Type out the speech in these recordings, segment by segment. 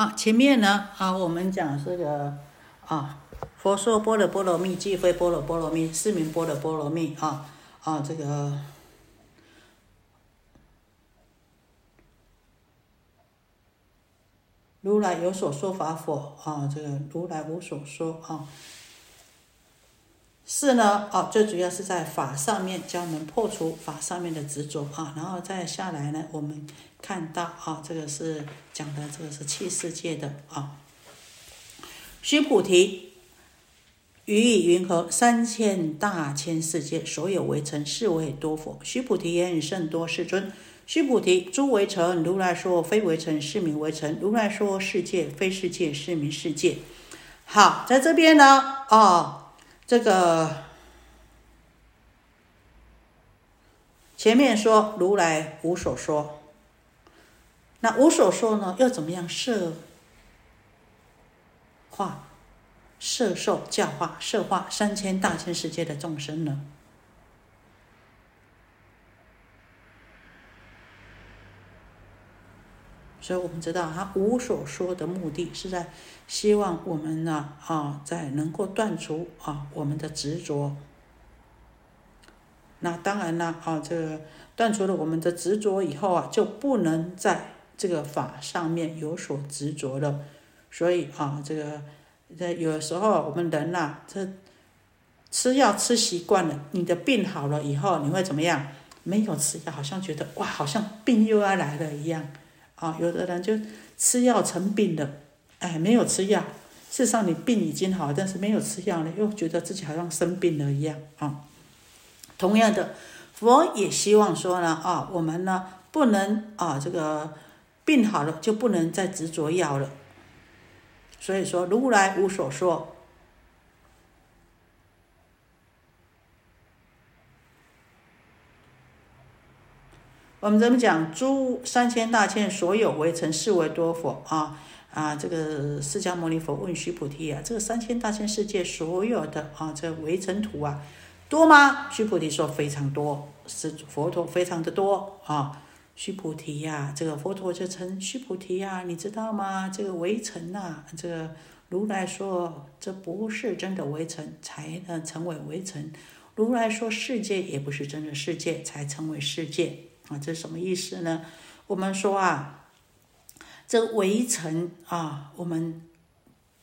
啊，前面呢啊，我们讲这个啊，佛说波罗波罗蜜，即非波罗波罗蜜，是名波罗波罗蜜啊啊，这个如来有所说法佛？啊，这个如来无所说啊。是呢，哦，最主要是在法上面教我们破除法上面的执着啊，然后再下来呢，我们看到啊，这个是讲的这个是气世界的啊。须菩提，于以云何？三千大千世界，所有为尘，是为多佛。须菩提言：甚多，世尊。须菩提，诸为尘，如来说非为尘，是名为尘；如来说世界非世界，是名世界。好，在这边呢，哦。这个前面说如来无所说，那无所说呢？又怎么样设化、设受、教化、设化三千大千世界的众生呢？所以我们知道，他无所说的目的是在希望我们呢啊，在能够断除啊我们的执着。那当然了啊，这个断除了我们的执着以后啊，就不能在这个法上面有所执着了。所以啊，这个在有时候我们人呐，这吃药吃习惯了，你的病好了以后，你会怎么样？没有吃药，好像觉得哇，好像病又要来了一样。啊，有的人就吃药成病了，哎，没有吃药，事实上你病已经好，但是没有吃药呢，又觉得自己好像生病了一样啊。同样的，佛也希望说呢，啊，我们呢不能啊，这个病好了就不能再执着药了。所以说，如来无所说。我们怎么讲？诸三千大千所有为尘，是为多佛啊啊！这个释迦牟尼佛问须菩提啊，这个三千大千世界所有的啊，这围城土啊，多吗？须菩提说非常多，是佛陀非常的多啊。须菩提呀，这个佛陀就称须菩提呀，你知道吗？这个围城呐，这个如来说这不是真的围城，才能成为围城。如来说世界也不是真的世界，才成为世界。啊，这什么意思呢？我们说啊，这围城啊，我们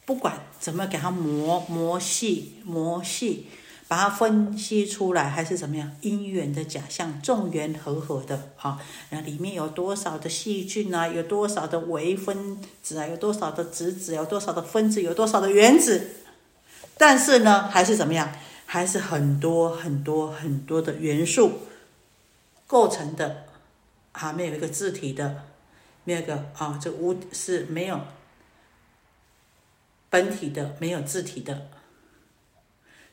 不管怎么给它磨磨细磨细，把它分析出来，还是怎么样，因缘的假象，众缘和合的啊，那里面有多少的细菌啊，有多少的微分子啊，有多少的质子，有多少的分子，有多少的原子，但是呢，还是怎么样，还是很多很多很多的元素。构成的，啊，没有一个字体的，没有个啊，这无是没有本体的，没有字体的。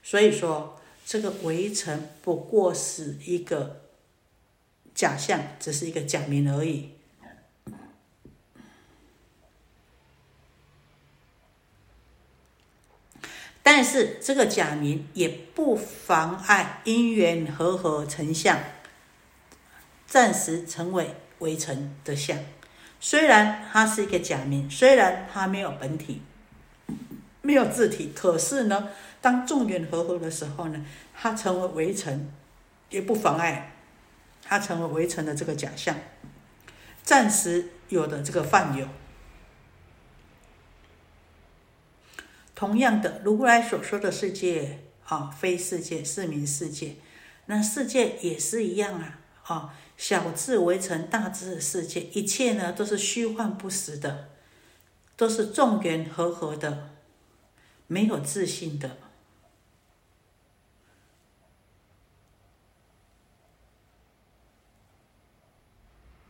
所以说，这个围城不过是一个假象，只是一个假名而已。但是这个假名也不妨碍因缘和合成像。暂时成为围城的相，虽然它是一个假名，虽然它没有本体，没有字体，可是呢，当众缘和合的时候呢，它成为围城，也不妨碍它成为围城的这个假象，暂时有的这个泛有。同样的，如来所说的世界啊，非世界，是名世界，那世界也是一样啊，啊。小智为成大智的世界，一切呢都是虚幻不实的，都是众缘和合的，没有自信的。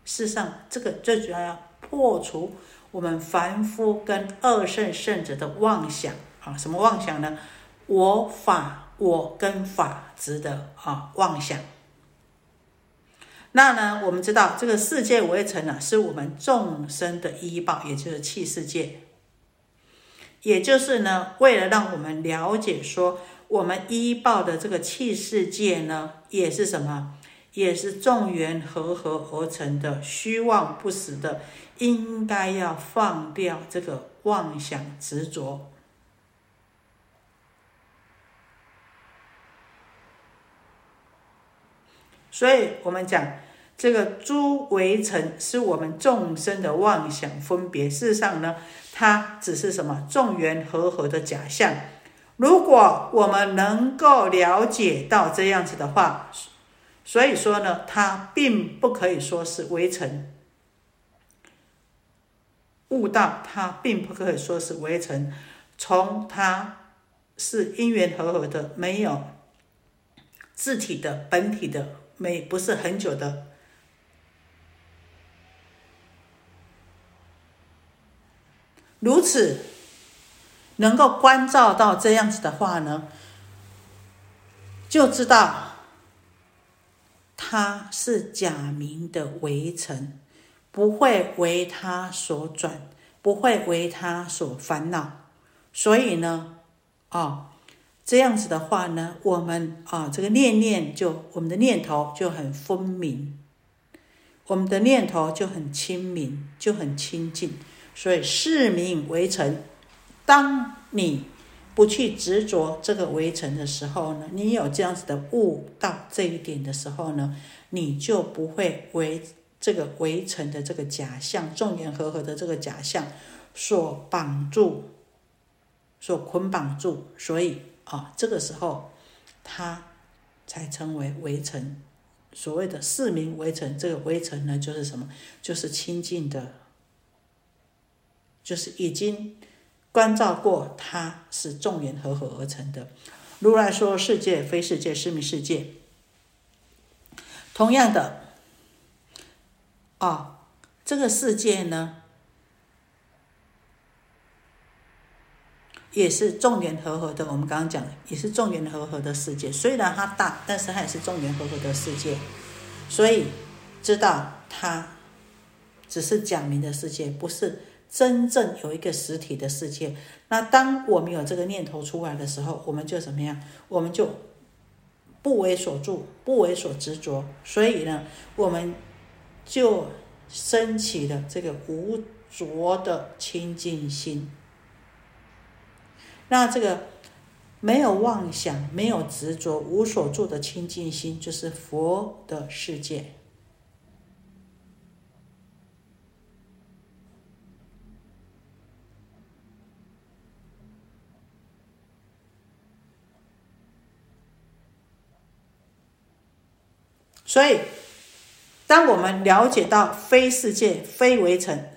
事实上，这个最主要要破除我们凡夫跟二圣圣者的妄想啊！什么妄想呢？我法我跟法执的啊妄想。那呢？我们知道这个世界围城呢，是我们众生的依报，也就是气世界。也就是呢，为了让我们了解说，我们依报的这个气世界呢，也是什么？也是众缘和合而成的，虚妄不实的，应该要放掉这个妄想执着。所以我们讲这个诸围城是我们众生的妄想分别，事实上呢，它只是什么众缘和合的假象。如果我们能够了解到这样子的话，所以说呢，它并不可以说是围城。悟道，它并不可以说是围城。从它是因缘和合的，没有自体的本体的。没不是很久的，如此能够关照到这样子的话呢，就知道他是假名的围城，不会为他所转，不会为他所烦恼，所以呢，啊。这样子的话呢，我们啊，这个念念就我们的念头就很分明，我们的念头就很清明，就很清净。所以是名围城。当你不去执着这个围城的时候呢，你有这样子的悟到这一点的时候呢，你就不会为这个围城的这个假象、众缘和合的这个假象所绑住、所捆绑住。所以。啊，这个时候，他才称为围城。所谓的市民围城，这个围城呢，就是什么？就是清净的，就是已经关照过，它是众缘合合而成的。如来说世界非世界，是名世界。同样的，啊，这个世界呢？也是众缘和合的，我们刚刚讲也是众缘和合的世界。虽然它大，但是它也是众缘和合的世界。所以知道它只是讲明的世界，不是真正有一个实体的世界。那当我们有这个念头出来的时候，我们就怎么样？我们就不为所住，不为所执着。所以呢，我们就升起了这个无着的清净心。那这个没有妄想、没有执着、无所住的清净心，就是佛的世界。所以，当我们了解到非世界、非围城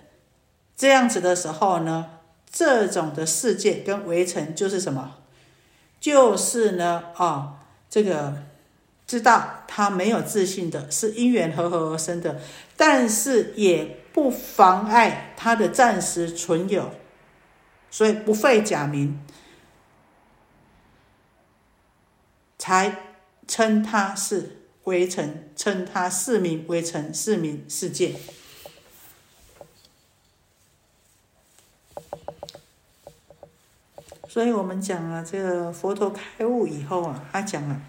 这样子的时候呢？这种的世界跟围城就是什么？就是呢啊，这个知道他没有自信的，是因缘合合而生的，但是也不妨碍他的暂时存有，所以不废假名，才称他是围城，称他是名围城，是名世界。所以我们讲啊，这个佛陀开悟以后啊，他讲了：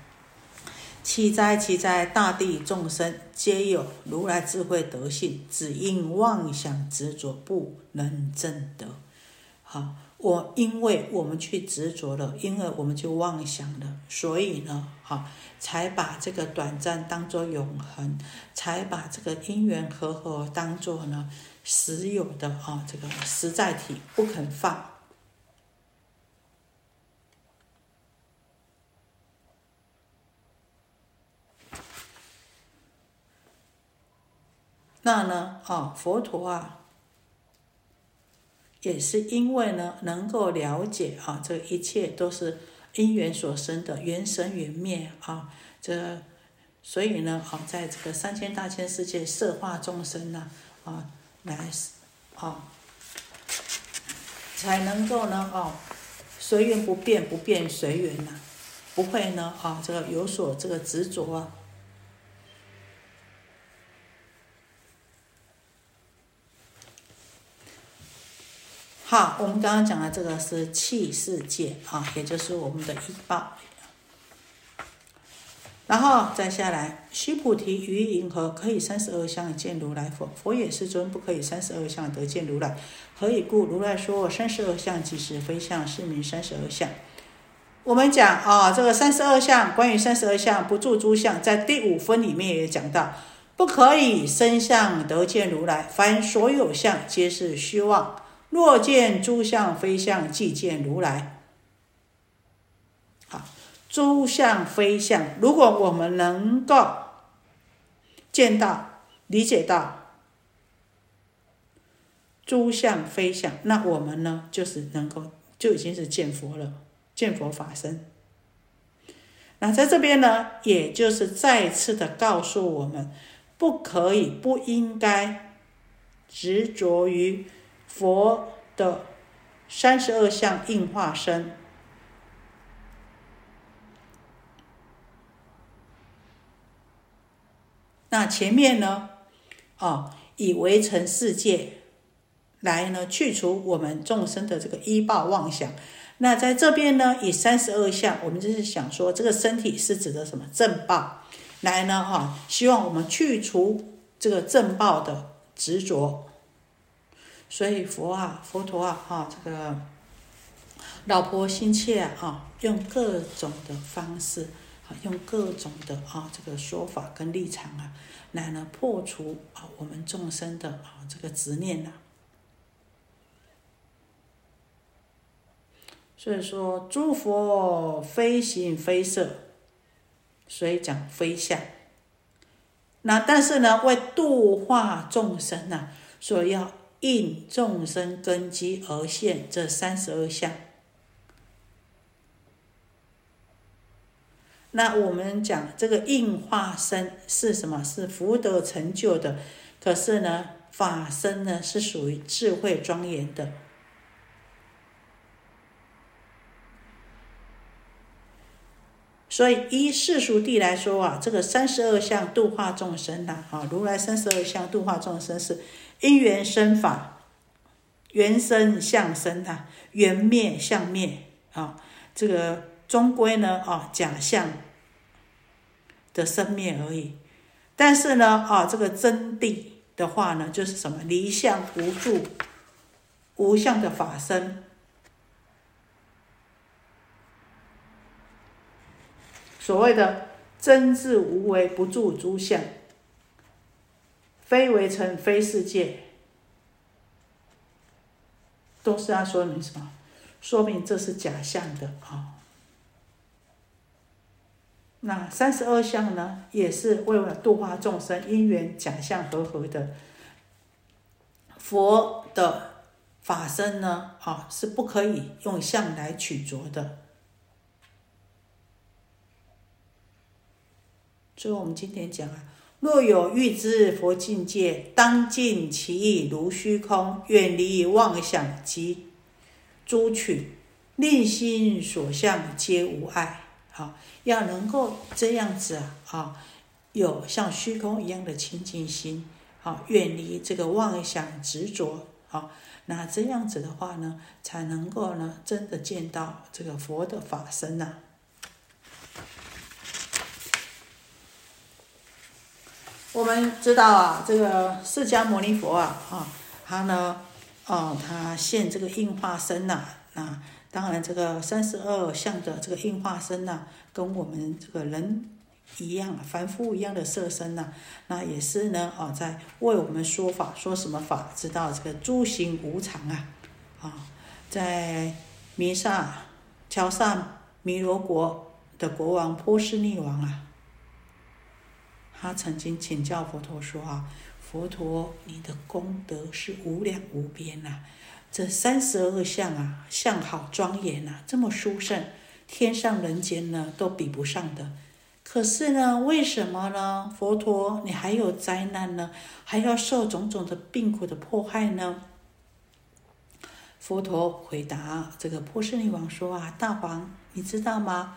奇哉奇哉，大地众生皆有如来智慧德性，只因妄想执着，不能证得。好，我因为我们去执着了，因为我们就妄想了，所以呢，好，才把这个短暂当作永恒，才把这个因缘和合当作呢实有的啊这个实在体，不肯放。那呢？啊，佛陀啊，也是因为呢，能够了解啊，这一切都是因缘所生的，缘生缘灭啊，这所以呢，啊，在这个三千大千世界摄化众生呢，啊，来啊，才能够呢，哦，随缘不变，不变随缘呐，不会呢，啊，这个有所这个执着啊。好，我们刚刚讲的这个是气世界啊，也就是我们的医报。然后再下来，须菩提，于银河可以三十二相见如来佛？佛也世尊，不可以三十二相得见如来。何以故？如来说三十二相即是非相，是名三十二相。我们讲啊，这个三十二相，关于三十二相不住诸相，在第五分里面也讲到，不可以生相得见如来。凡所有相，皆是虚妄。若见诸相非相，即见如来。好，诸相非相，如果我们能够见到、理解到诸相非相，那我们呢，就是能够就已经是见佛了。见佛法身，那在这边呢，也就是再次的告诉我们，不可以、不应该执着于佛的三十二相应化身。那前面呢，哦，以围城世界来呢，去除我们众生的这个依报妄想。那在这边呢，以三十二相，我们就是想说，这个身体是指的什么正报来呢？哈，希望我们去除这个正报的执着。所以佛啊，佛陀啊，哈，这个老婆心切啊，用各种的方式，啊，用各种的啊这个说法跟立场啊，来呢破除啊我们众生的啊这个执念呐。所以说，诸佛非形非色，所以讲非相。那但是呢，为度化众生呢，所以要应众生根基而现这三十二相。那我们讲这个应化身是什么？是福德成就的。可是呢，法身呢是属于智慧庄严的。所以，依世俗谛来说啊，这个三十二相度化众生呐，啊，如来三十二相度化众生是因缘生法，缘生相生呐，缘灭相灭啊，这个终归呢，啊，假象的生灭而已。但是呢，啊，这个真谛的话呢，就是什么离相无住，无相的法身。所谓的真智无为，不住诸相，非为尘，非世界，都是要说明什么？说明这是假象的啊。那三十二相呢，也是为了度化众生，因缘假象和合的。佛的法身呢，啊，是不可以用相来取着的。所以我们今天讲啊，若有欲知佛境界，当尽其意如虚空，远离妄想及诸取，内心所向皆无碍。好，要能够这样子啊，啊，有像虚空一样的清净心，好，远离这个妄想执着，好，那这样子的话呢，才能够呢，真的见到这个佛的法身呐。我们知道啊，这个释迦牟尼佛啊，啊，他呢，哦，他现这个应化身呐，那当然这个三十二相的这个应化身呐，跟我们这个人一样，凡夫一样的色身呐，那也是呢，哦，在为我们说法，说什么法？知道这个诸行无常啊，啊，在弥撒乔萨弥罗国的国王波斯匿王啊。他曾经请教佛陀说：“啊，佛陀，你的功德是无量无边呐！这三十二相啊，相好庄严呐，这么殊胜，天上人间呢都比不上的。可是呢，为什么呢？佛陀，你还有灾难呢？还要受种种的病苦的迫害呢？”佛陀回答这个波斯匿王说：“啊，大王，你知道吗？”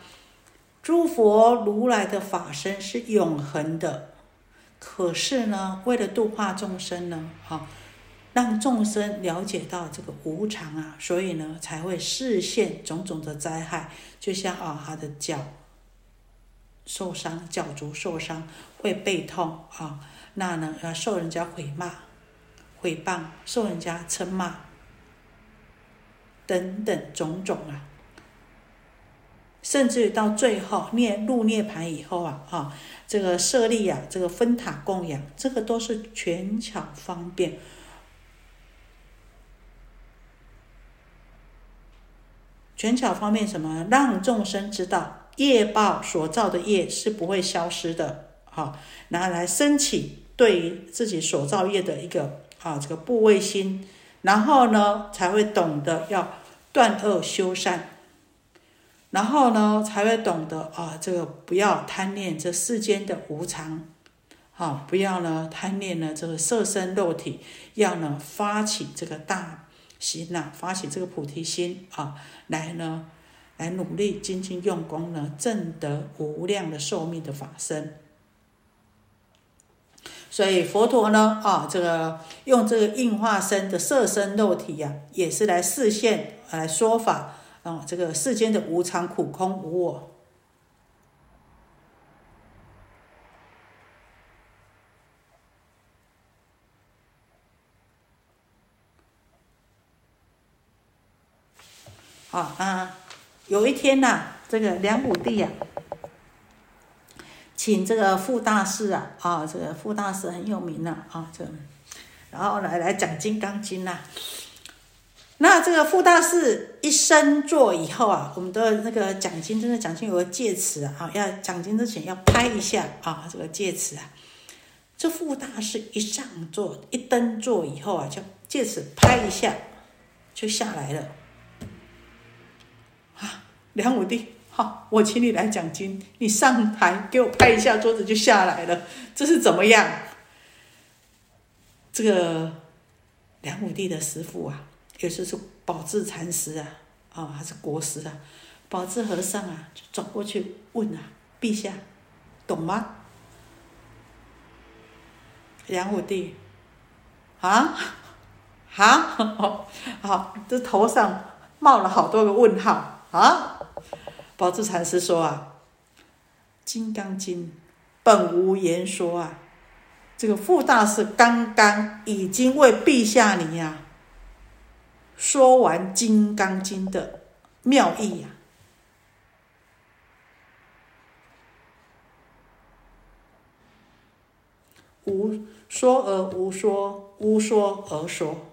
诸佛如来的法身是永恒的，可是呢，为了度化众生呢，哈，让众生了解到这个无常啊，所以呢，才会示现种种的灾害，就像啊，他的脚受伤，脚足受伤，会背痛啊，那呢要受人家毁骂、毁谤，受人家称骂等等种种啊，甚至到最后涅入涅盘以后啊，哈，这个舍利呀，这个分塔供养，这个都是权巧方便。权巧方面什么？让众生知道业报所造的业是不会消失的，好，拿来升起对于自己所造业的一个啊这个部位心，然后呢才会懂得要断恶修善，然后呢才会懂得啊这个不要贪恋这世间的无常，好，不要呢贪恋呢这个色身肉体，要呢发起这个大。心呐，发起这个菩提心啊，来呢，来努力精进用功呢，证得无量的寿命的法身。所以佛陀呢，啊，这个用这个应化身的色身肉体呀，也是来示现来说法啊，这个世间的无常、苦、空、无我。啊啊！有一天呐，这个梁武帝呀，请这个傅大师啊，啊，这个傅大师很有名的，啊，这，然后来来讲《金刚经》呐。那这个傅大师一生坐以后啊，我们的那个奖金，真的奖金有个戒词啊，要奖金之前要拍一下啊，这个戒词啊。这傅大师一上座一登座以后啊，就戒尺拍一下就下来了。啊梁武帝，好，我请你来讲经，你上台给我拍一下桌子就下来了，这是怎么样？这个梁武帝的师傅啊，也就是宝智禅师啊，啊，还是国师啊，宝智和尚啊，就走过去问啊，陛下，懂吗？梁武帝，啊，啊，好，这头上冒了好多个问号啊。宝智禅师说啊，《金刚经》本无言说啊，这个傅大师刚刚已经为陛下你呀说完《金刚经》的妙意呀，无说而无说，无说而说。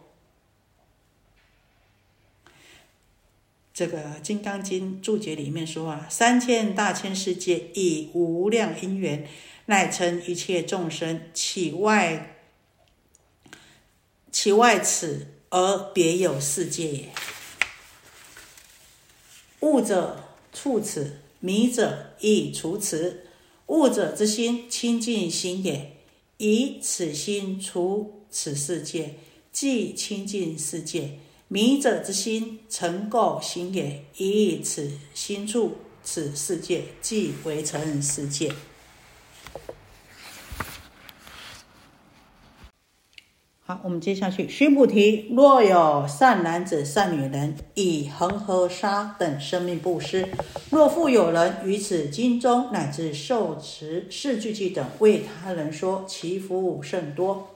这个《金刚经》注解里面说啊，三千大千世界以无量因缘，乃成一切众生，其外其外此而别有世界也。悟者处此，迷者亦除此。悟者之心清净心也，以此心除此世界，即清净世界。迷者之心，成垢心也；以此心处此世界，即为成世界。好，我们接下去。须菩提，若有善男子、善女人，以恒河沙等生命布施；若复有人于此经中乃至受持四句偈等，为他人说，其福甚多。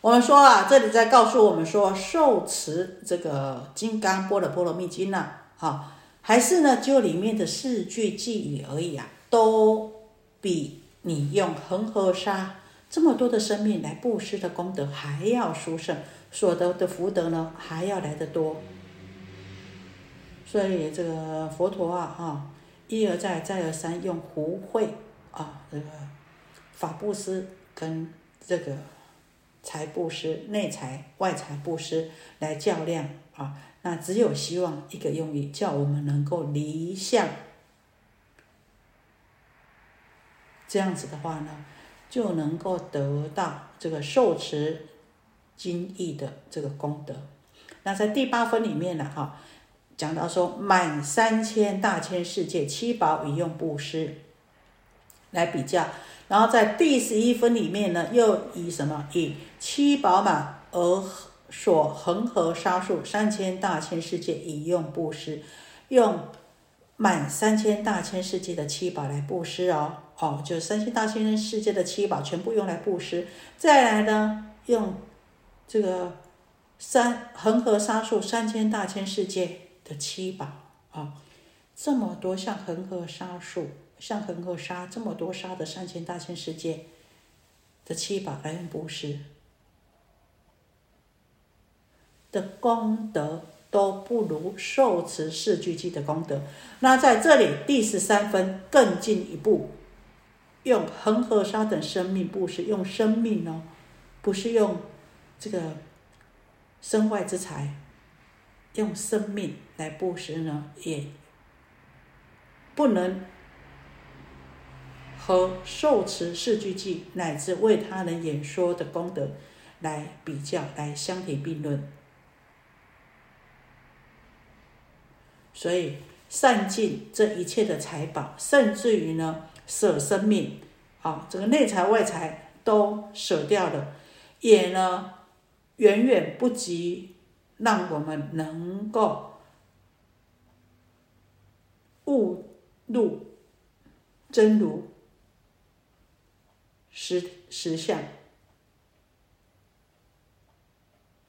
我们说啊，这里在告诉我们说，受持这个《金刚般若波罗蜜经》呢，啊，还是呢，就里面的四句偈语而已啊，都比你用恒河沙这么多的生命来布施的功德还要殊胜，所得的福德呢还要来得多。所以这个佛陀啊，哈，一而再，再而三用胡慧啊，这个法布施跟这个。财布施、内财、外财布施来较量啊，那只有希望一个用意，叫我们能够离相。这样子的话呢，就能够得到这个受持经义的这个功德。那在第八分里面呢，哈，讲到说满三千大千世界七宝以用布施来比较。然后在第十一分里面呢，又以什么以七宝满而所恒河沙数三千大千世界以用布施，用满三千大千世界的七宝来布施哦，哦，就三千大千世界的七宝全部用来布施。再来呢，用这个三恒河沙数三千大千世界的七宝啊，这么多像恒河沙数，像恒河沙这么多沙的三千大千世界的七宝来布施的功德。都不如受持四句偈的功德。那在这里第十三分更进一步，用恒河沙等生命布施，用生命哦，不是用这个身外之财，用生命来布施呢，也不能和受持四句偈乃至为他人演说的功德来比较，来相提并论。所以，散尽这一切的财宝，甚至于呢，舍生命，啊，这个内财外财都舍掉了，也呢，远远不及让我们能够悟入真如实实相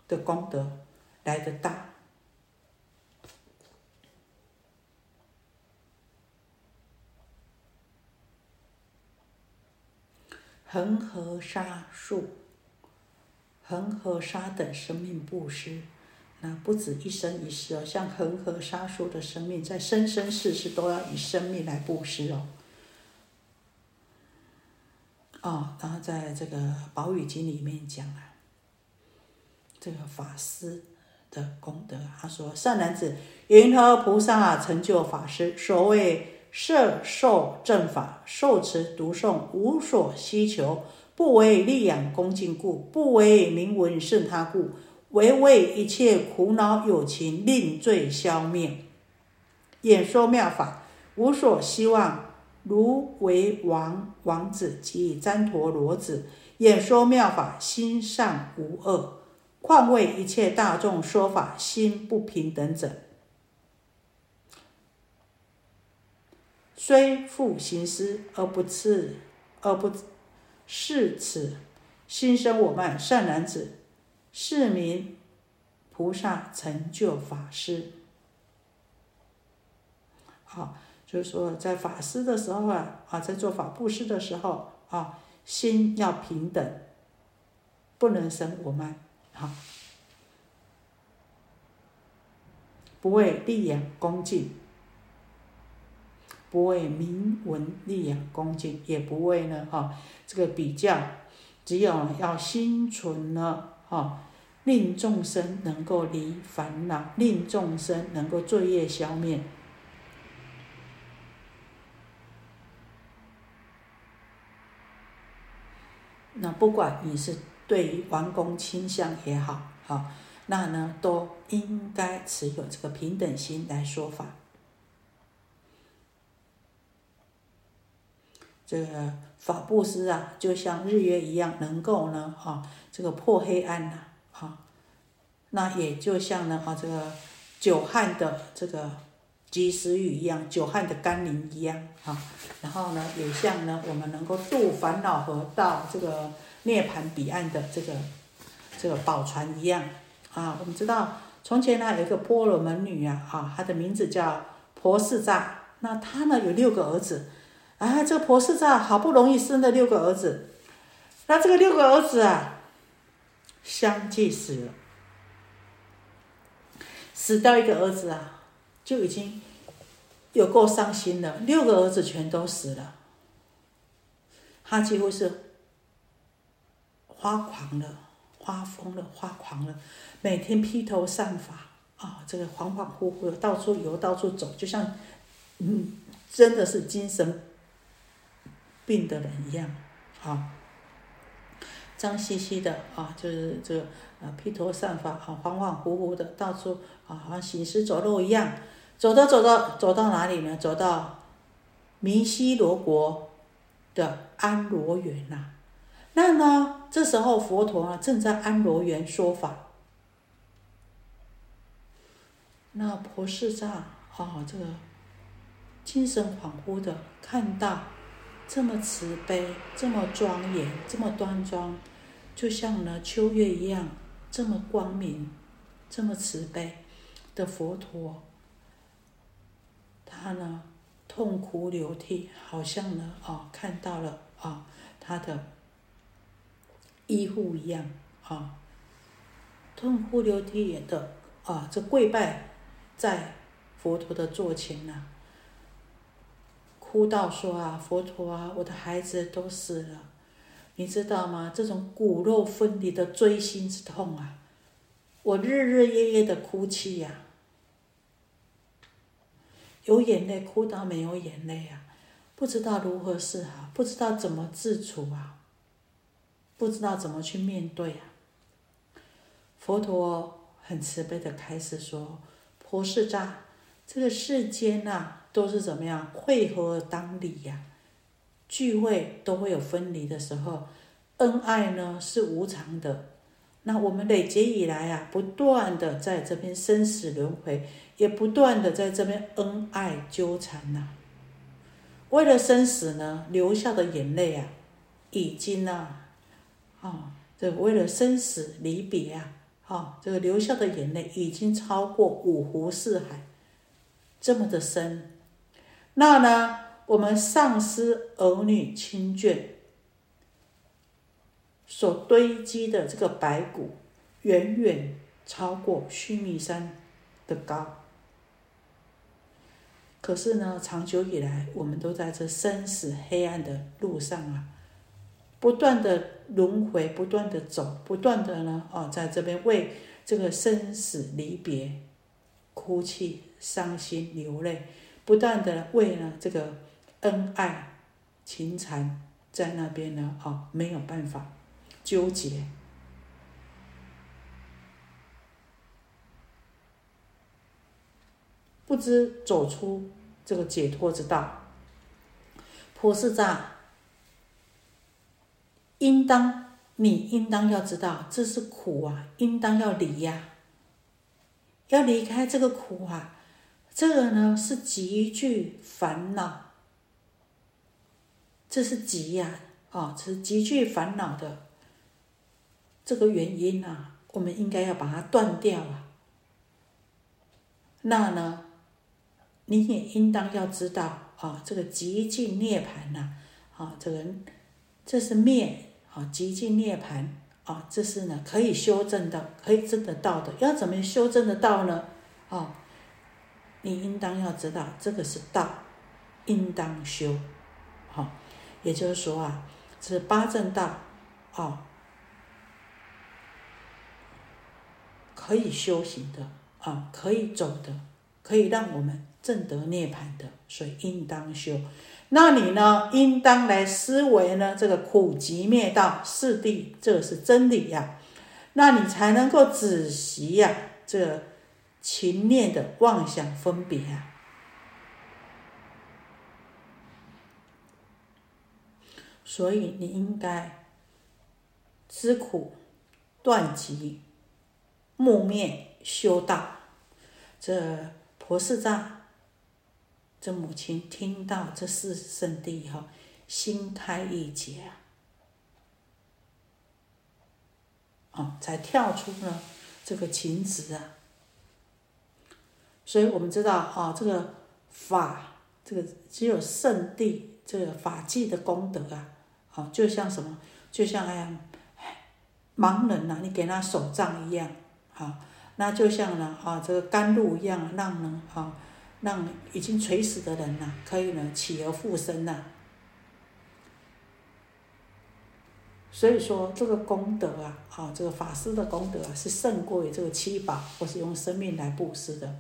的功德来的大。恒河沙数，恒河沙等生命布施，那不止一生一世哦，像恒河沙数的生命，在生生世世都要以生命来布施哦。哦，然后在这个《宝语经》里面讲啊，这个法师的功德，他说：“善男子，云何菩萨成就法师？所谓。”摄受正法，受持读诵，无所希求，不为利养恭敬故，不为名闻胜他故，唯为一切苦恼有情令罪消灭。演说妙法，无所希望，如为王王子及旃陀罗子演说妙法，心善无恶，况为一切大众说法，心不平等者。虽复行思而不次，而不是此心生我慢善男子，是名菩萨成就法师。好，就是说在法师的时候啊，啊，在做法布施的时候啊，心要平等，不能生我慢，好，不为利养恭敬。不为名闻利养恭敬，也不为呢哈这个比较，只有要心存呢哈，令众生能够离烦恼，令众生能够罪业消灭。那不管你是对于王公倾向也好，哈，那呢都应该持有这个平等心来说法。这个法布施啊，就像日月一样，能够呢，哈，这个破黑暗呐，哈，那也就像呢，哈，这个久旱的这个及时雨一样，久旱的甘霖一样，哈，然后呢，也像呢，我们能够渡烦恼河到这个涅盘彼岸的这个这个宝船一样，啊，我们知道从前呢有一个波罗门女啊，哈，她的名字叫婆世扎，那她呢有六个儿子。啊，这个婆氏啊，好不容易生了六个儿子，那这个六个儿子啊，相继死了，死掉一个儿子啊，就已经有够伤心了。六个儿子全都死了，他几乎是发狂了、发疯了、发狂了，每天披头散发啊，这个恍恍惚惚的到处游、到处走，就像嗯，真的是精神。病的人一样，啊，脏兮兮的啊，就是这个呃披头散发啊，恍恍惚惚的，到处啊，好像行尸走肉一样，走着走着，走到哪里呢？走到弥西罗国的安罗园呐。那呢，这时候佛陀啊正在安罗园说法。那婆世藏啊，这个精神恍惚的看到这么慈悲、这么庄严、这么端庄，就像呢秋月一样，这么光明、这么慈悲的佛陀，他呢痛哭流涕，好像呢啊看到了啊他的医护一样啊，痛哭流涕也的啊这跪拜在佛陀的座前呐。哭到说啊，佛陀啊，我的孩子都死了，你知道吗？这种骨肉分离的锥心之痛啊，我日日夜夜的哭泣呀，有眼泪哭到没有眼泪啊，不知道如何是好，不知道怎么自处啊，不知道怎么去面对啊。佛陀很慈悲的开始说：“婆世扎，这个世间呐。”都是怎么样？会合当理呀，聚会都会有分离的时候，恩爱呢是无常的。那我们累劫以来啊，不断的在这边生死轮回，也不断的在这边恩爱纠缠呐。为了生死呢，流下的眼泪啊，已经呐，啊，这为了生死离别啊，啊，这个流下的眼泪已经超过五湖四海，这么的深。那呢？我们丧失儿女亲眷所堆积的这个白骨，远远超过须弥山的高。可是呢，长久以来，我们都在这生死黑暗的路上啊，不断的轮回，不断的走，不断的呢，哦，在这边为这个生死离别哭泣、伤心、流泪。不断的为了这个恩爱情缠，在那边呢，哦，没有办法纠结，不知走出这个解脱之道。菩萨在，应当你应当要知道，这是苦啊，应当要离呀，要离开这个苦啊。这个呢是极具烦恼，这是极呀，啊，这是极具烦恼的这个原因啊，我们应该要把它断掉啊。那呢，你也应当要知道啊，这个极尽涅盘呐，啊，这个这是灭啊，极尽涅盘啊，这是呢可以修正的，可以证得到的。要怎么修正得到呢？啊？你应当要知道，这个是道，应当修，好，也就是说啊，是八正道，哦，可以修行的，啊，可以走的，可以让我们正得涅槃的，所以应当修。那你呢，应当来思维呢，这个苦集灭道四谛，这是真理呀，那你才能够仔细呀，这。情念的妄想分别啊，所以你应该知苦、断集、木灭、修道。这婆世藏，这母亲听到这四圣地以后，心开意结啊，哦，才跳出了这个情执啊。所以我们知道啊，这个法，这个只有圣地，这个法纪的功德啊，好，就像什么，就像哎呀，盲人呐，你给他手杖一样，好，那就像呢，啊，这个甘露一样，让呢，啊，让已经垂死的人呐，可以呢起而复生呐。所以说，这个功德啊，啊，这个法师的功德啊，是胜过于这个七宝或是用生命来布施的。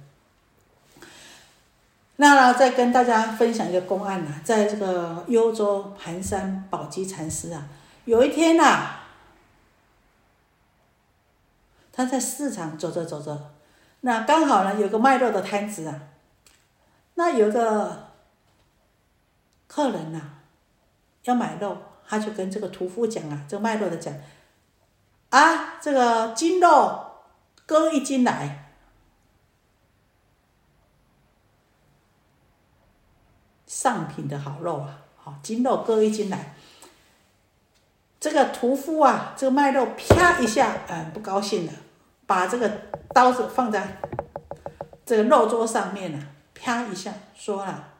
那再跟大家分享一个公案呐，在这个幽州盘山宝鸡禅师啊，有一天呐，他在市场走着走着，那刚好呢有个卖肉的摊子啊，那有个客人呐要买肉，他就跟这个屠夫讲啊，这个卖肉的讲，啊，这个斤肉割一斤来。上品的好肉啊，好筋肉割一斤来，这个屠夫啊，这个卖肉啪一下，嗯，不高兴了，把这个刀子放在这个肉桌上面了，啪一下说了，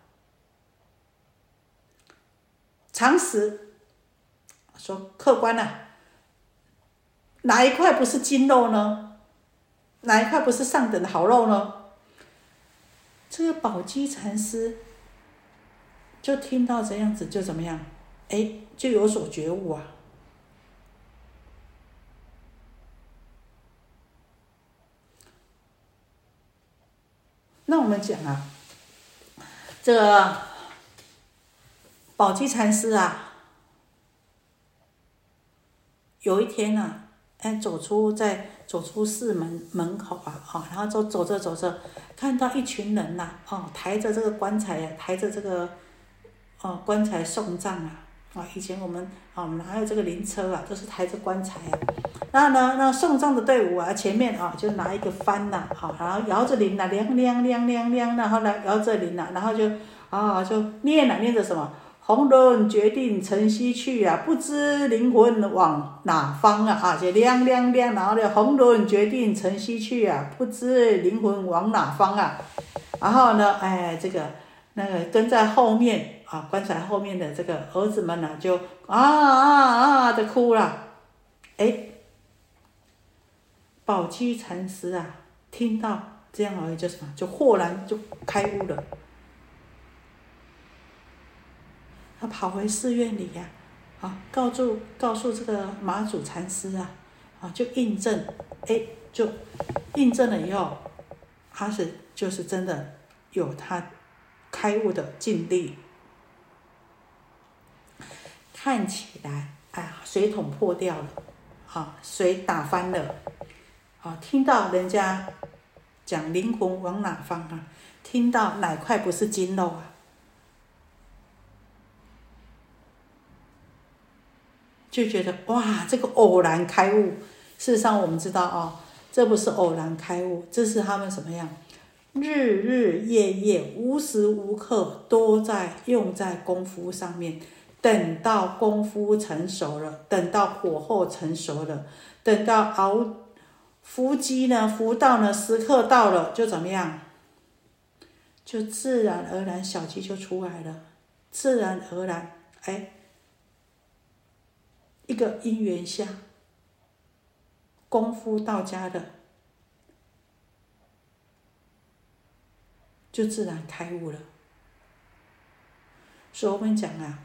常识，说客官呐，哪一块不是筋肉呢？哪一块不是上等的好肉呢？这个宝鸡禅师就听到这样子，就怎么样？哎，就有所觉悟啊。那我们讲啊，这个宝鸡禅师啊，有一天呢，哎，走出在。走出寺门门口啊，哈，然后走走着走着，看到一群人呐，哦，抬着这个棺材呀，抬着这个，哦，棺材送葬啊，啊，以前我们啊，我们哪有这个灵车啊，都是抬着棺材啊。然后呢，那送葬的队伍啊，前面啊，就拿一个幡呐，好，然后摇着铃呐，亮亮亮亮亮，然后呢，摇着铃呐，然后就啊，就念呐，念着什么？红轮决定晨曦去啊，不知灵魂往哪方啊！啊，就亮亮亮，然后呢，红轮决定晨曦去啊，不知灵魂往哪方啊！然后呢，哎，这个那个跟在后面啊，棺材后面的这个儿子们呢，就啊啊啊的哭了。哎，宝鸡禅师啊，听到这样而已，就什么，就豁然就开悟了。他跑回寺院里呀，啊，告诉告诉这个马祖禅师啊，啊，就印证，哎，就印证了以后，他是就是真的有他开悟的境地。看起来，哎呀，水桶破掉了，啊，水打翻了，啊，听到人家讲灵魂往哪方啊，听到哪块不是筋肉啊？就觉得哇，这个偶然开悟。事实上，我们知道啊，这不是偶然开悟，这是他们什么样？日日夜夜，无时无刻都在用在功夫上面。等到功夫成熟了，等到火候成熟了，等到熬伏鸡呢，伏到呢时刻到了，就怎么样？就自然而然小鸡就出来了，自然而然，哎。一个因缘下，功夫到家的，就自然开悟了。所以我们讲啊，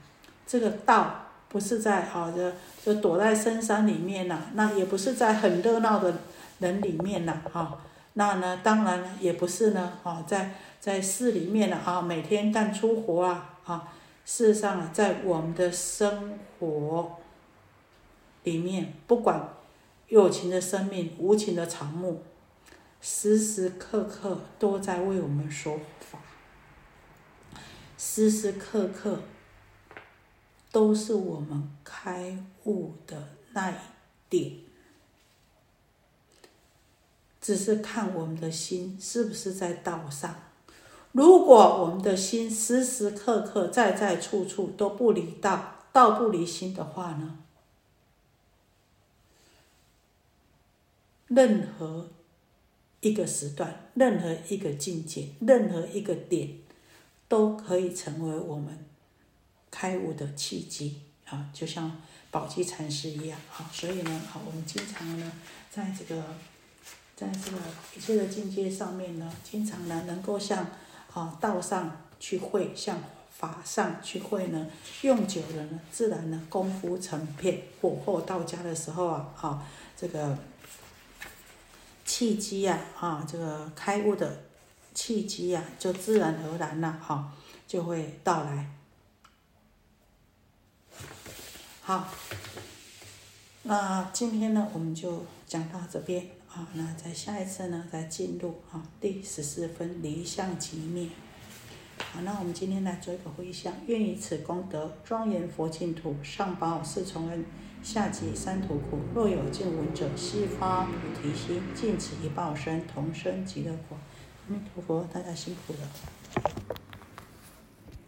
这个道不是在好的就躲在深山里面呐，那也不是在很热闹的人里面呐，哈，那呢，当然也不是呢，哈，在在寺里面呢，啊，每天干粗活啊，啊，事实上啊，在我们的生活。里面不管有情的生命、无情的草木，时时刻刻都在为我们说法，时时刻刻都是我们开悟的那一点，只是看我们的心是不是在道上。如果我们的心时时刻刻、在在处处都不离道，道不离心的话呢？任何一个时段，任何一个境界，任何一个点，都可以成为我们开悟的契机啊！就像宝鸡禅师一样啊！所以呢，啊，我们经常呢，在这个，在这个一切的境界上面呢，经常呢，能够向啊道上去会，向法上去会呢，用久了呢，自然呢，功夫成片，火候到家的时候啊，啊，这个。契机呀，啊，这个开悟的契机呀，就自然而然了，哈，就会到来。好，那今天呢，我们就讲到这边啊，那在下一次呢，再进入啊第十四分离相即灭。好，那我们今天来做一个回向，愿以此功德庄严佛净土，上报四重恩。下济三途苦，若有见闻者，悉发菩提心，尽此一报身，同生极乐国。阿弥陀佛，大家辛苦了。